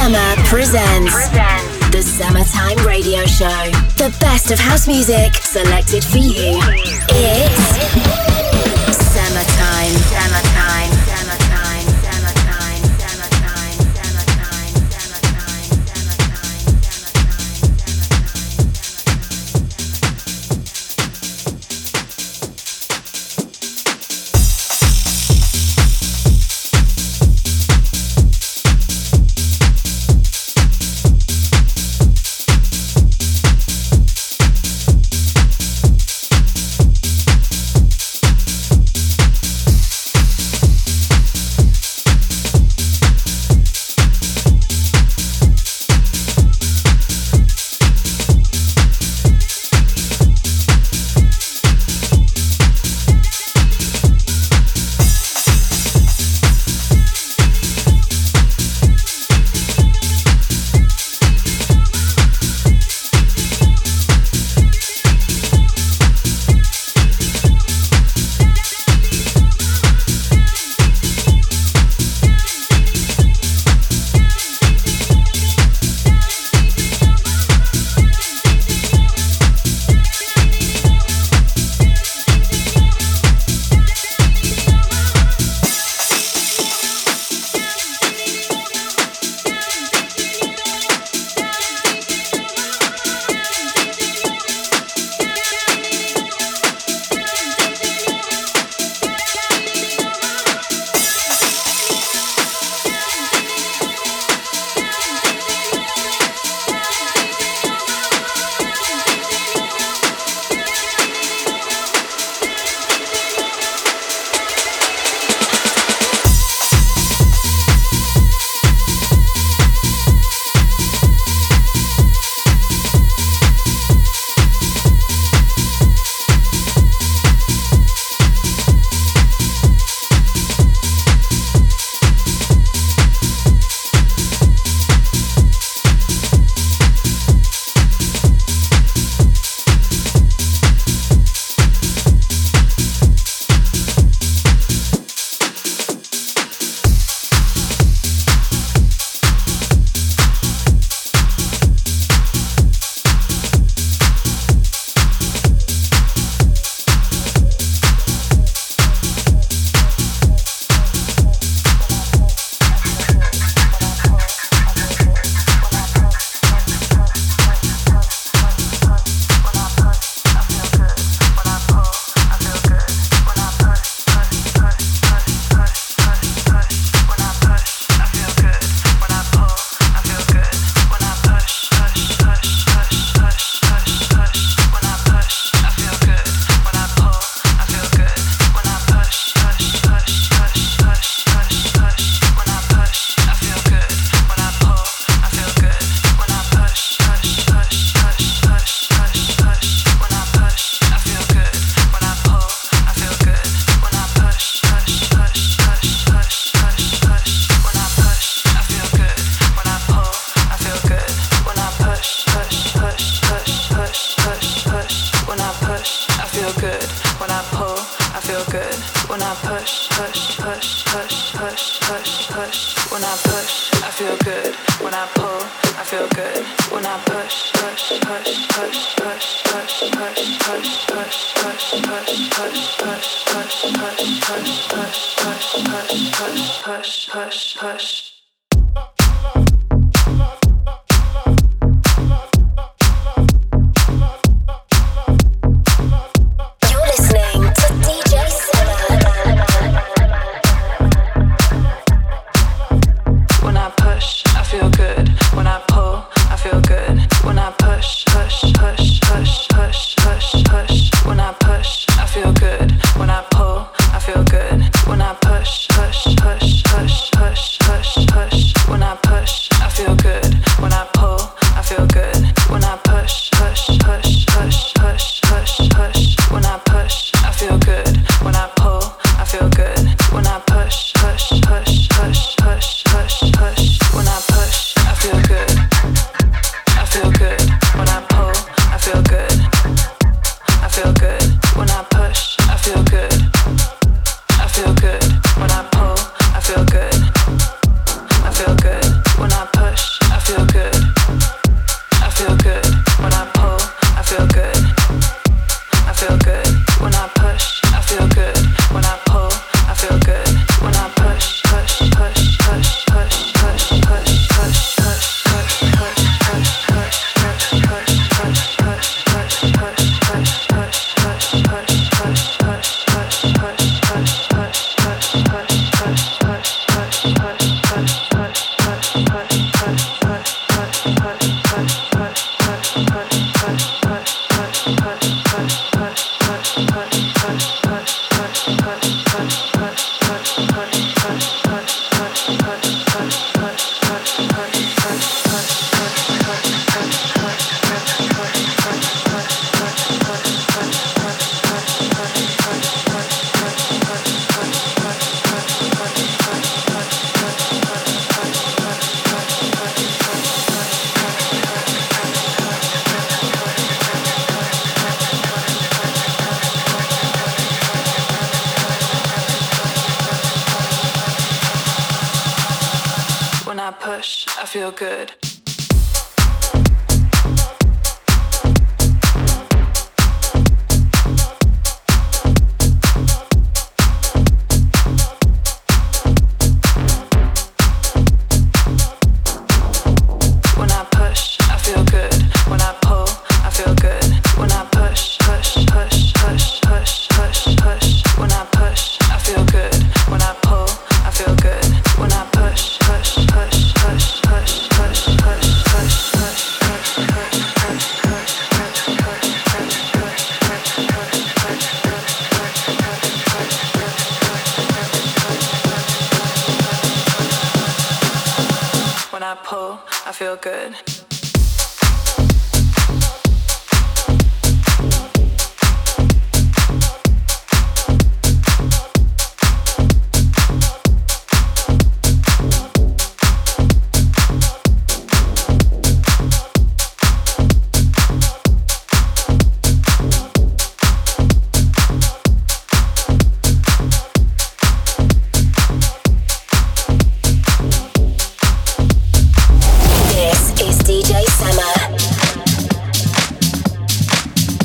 Summer presents the Summertime Radio Show. The best of house music selected for you. It's Summertime. Summertime. push, push, push. hush, hush.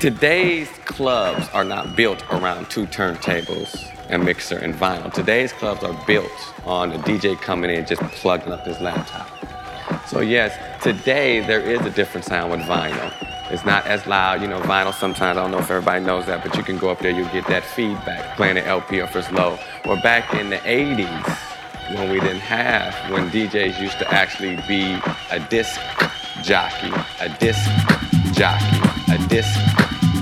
Today's clubs are not built around two turntables and mixer and vinyl. Today's clubs are built on a DJ coming in just plugging up his laptop. So yes, today there is a different sound with vinyl. It's not as loud, you know, vinyl sometimes, I don't know if everybody knows that, but you can go up there, you'll get that feedback playing an LP if it's low. Or back in the 80s, when we didn't have, when DJs used to actually be a disc jockey, a disc jockey, a disc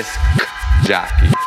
disc jockey.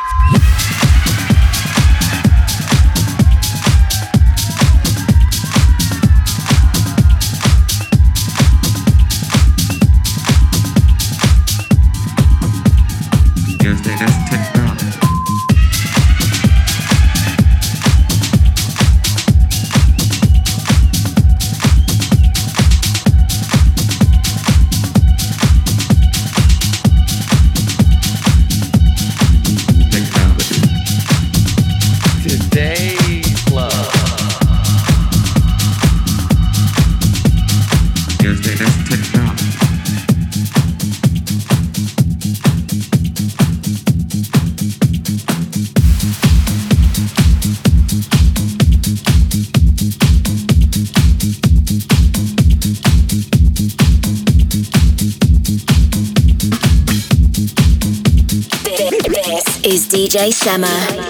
DJ Summer.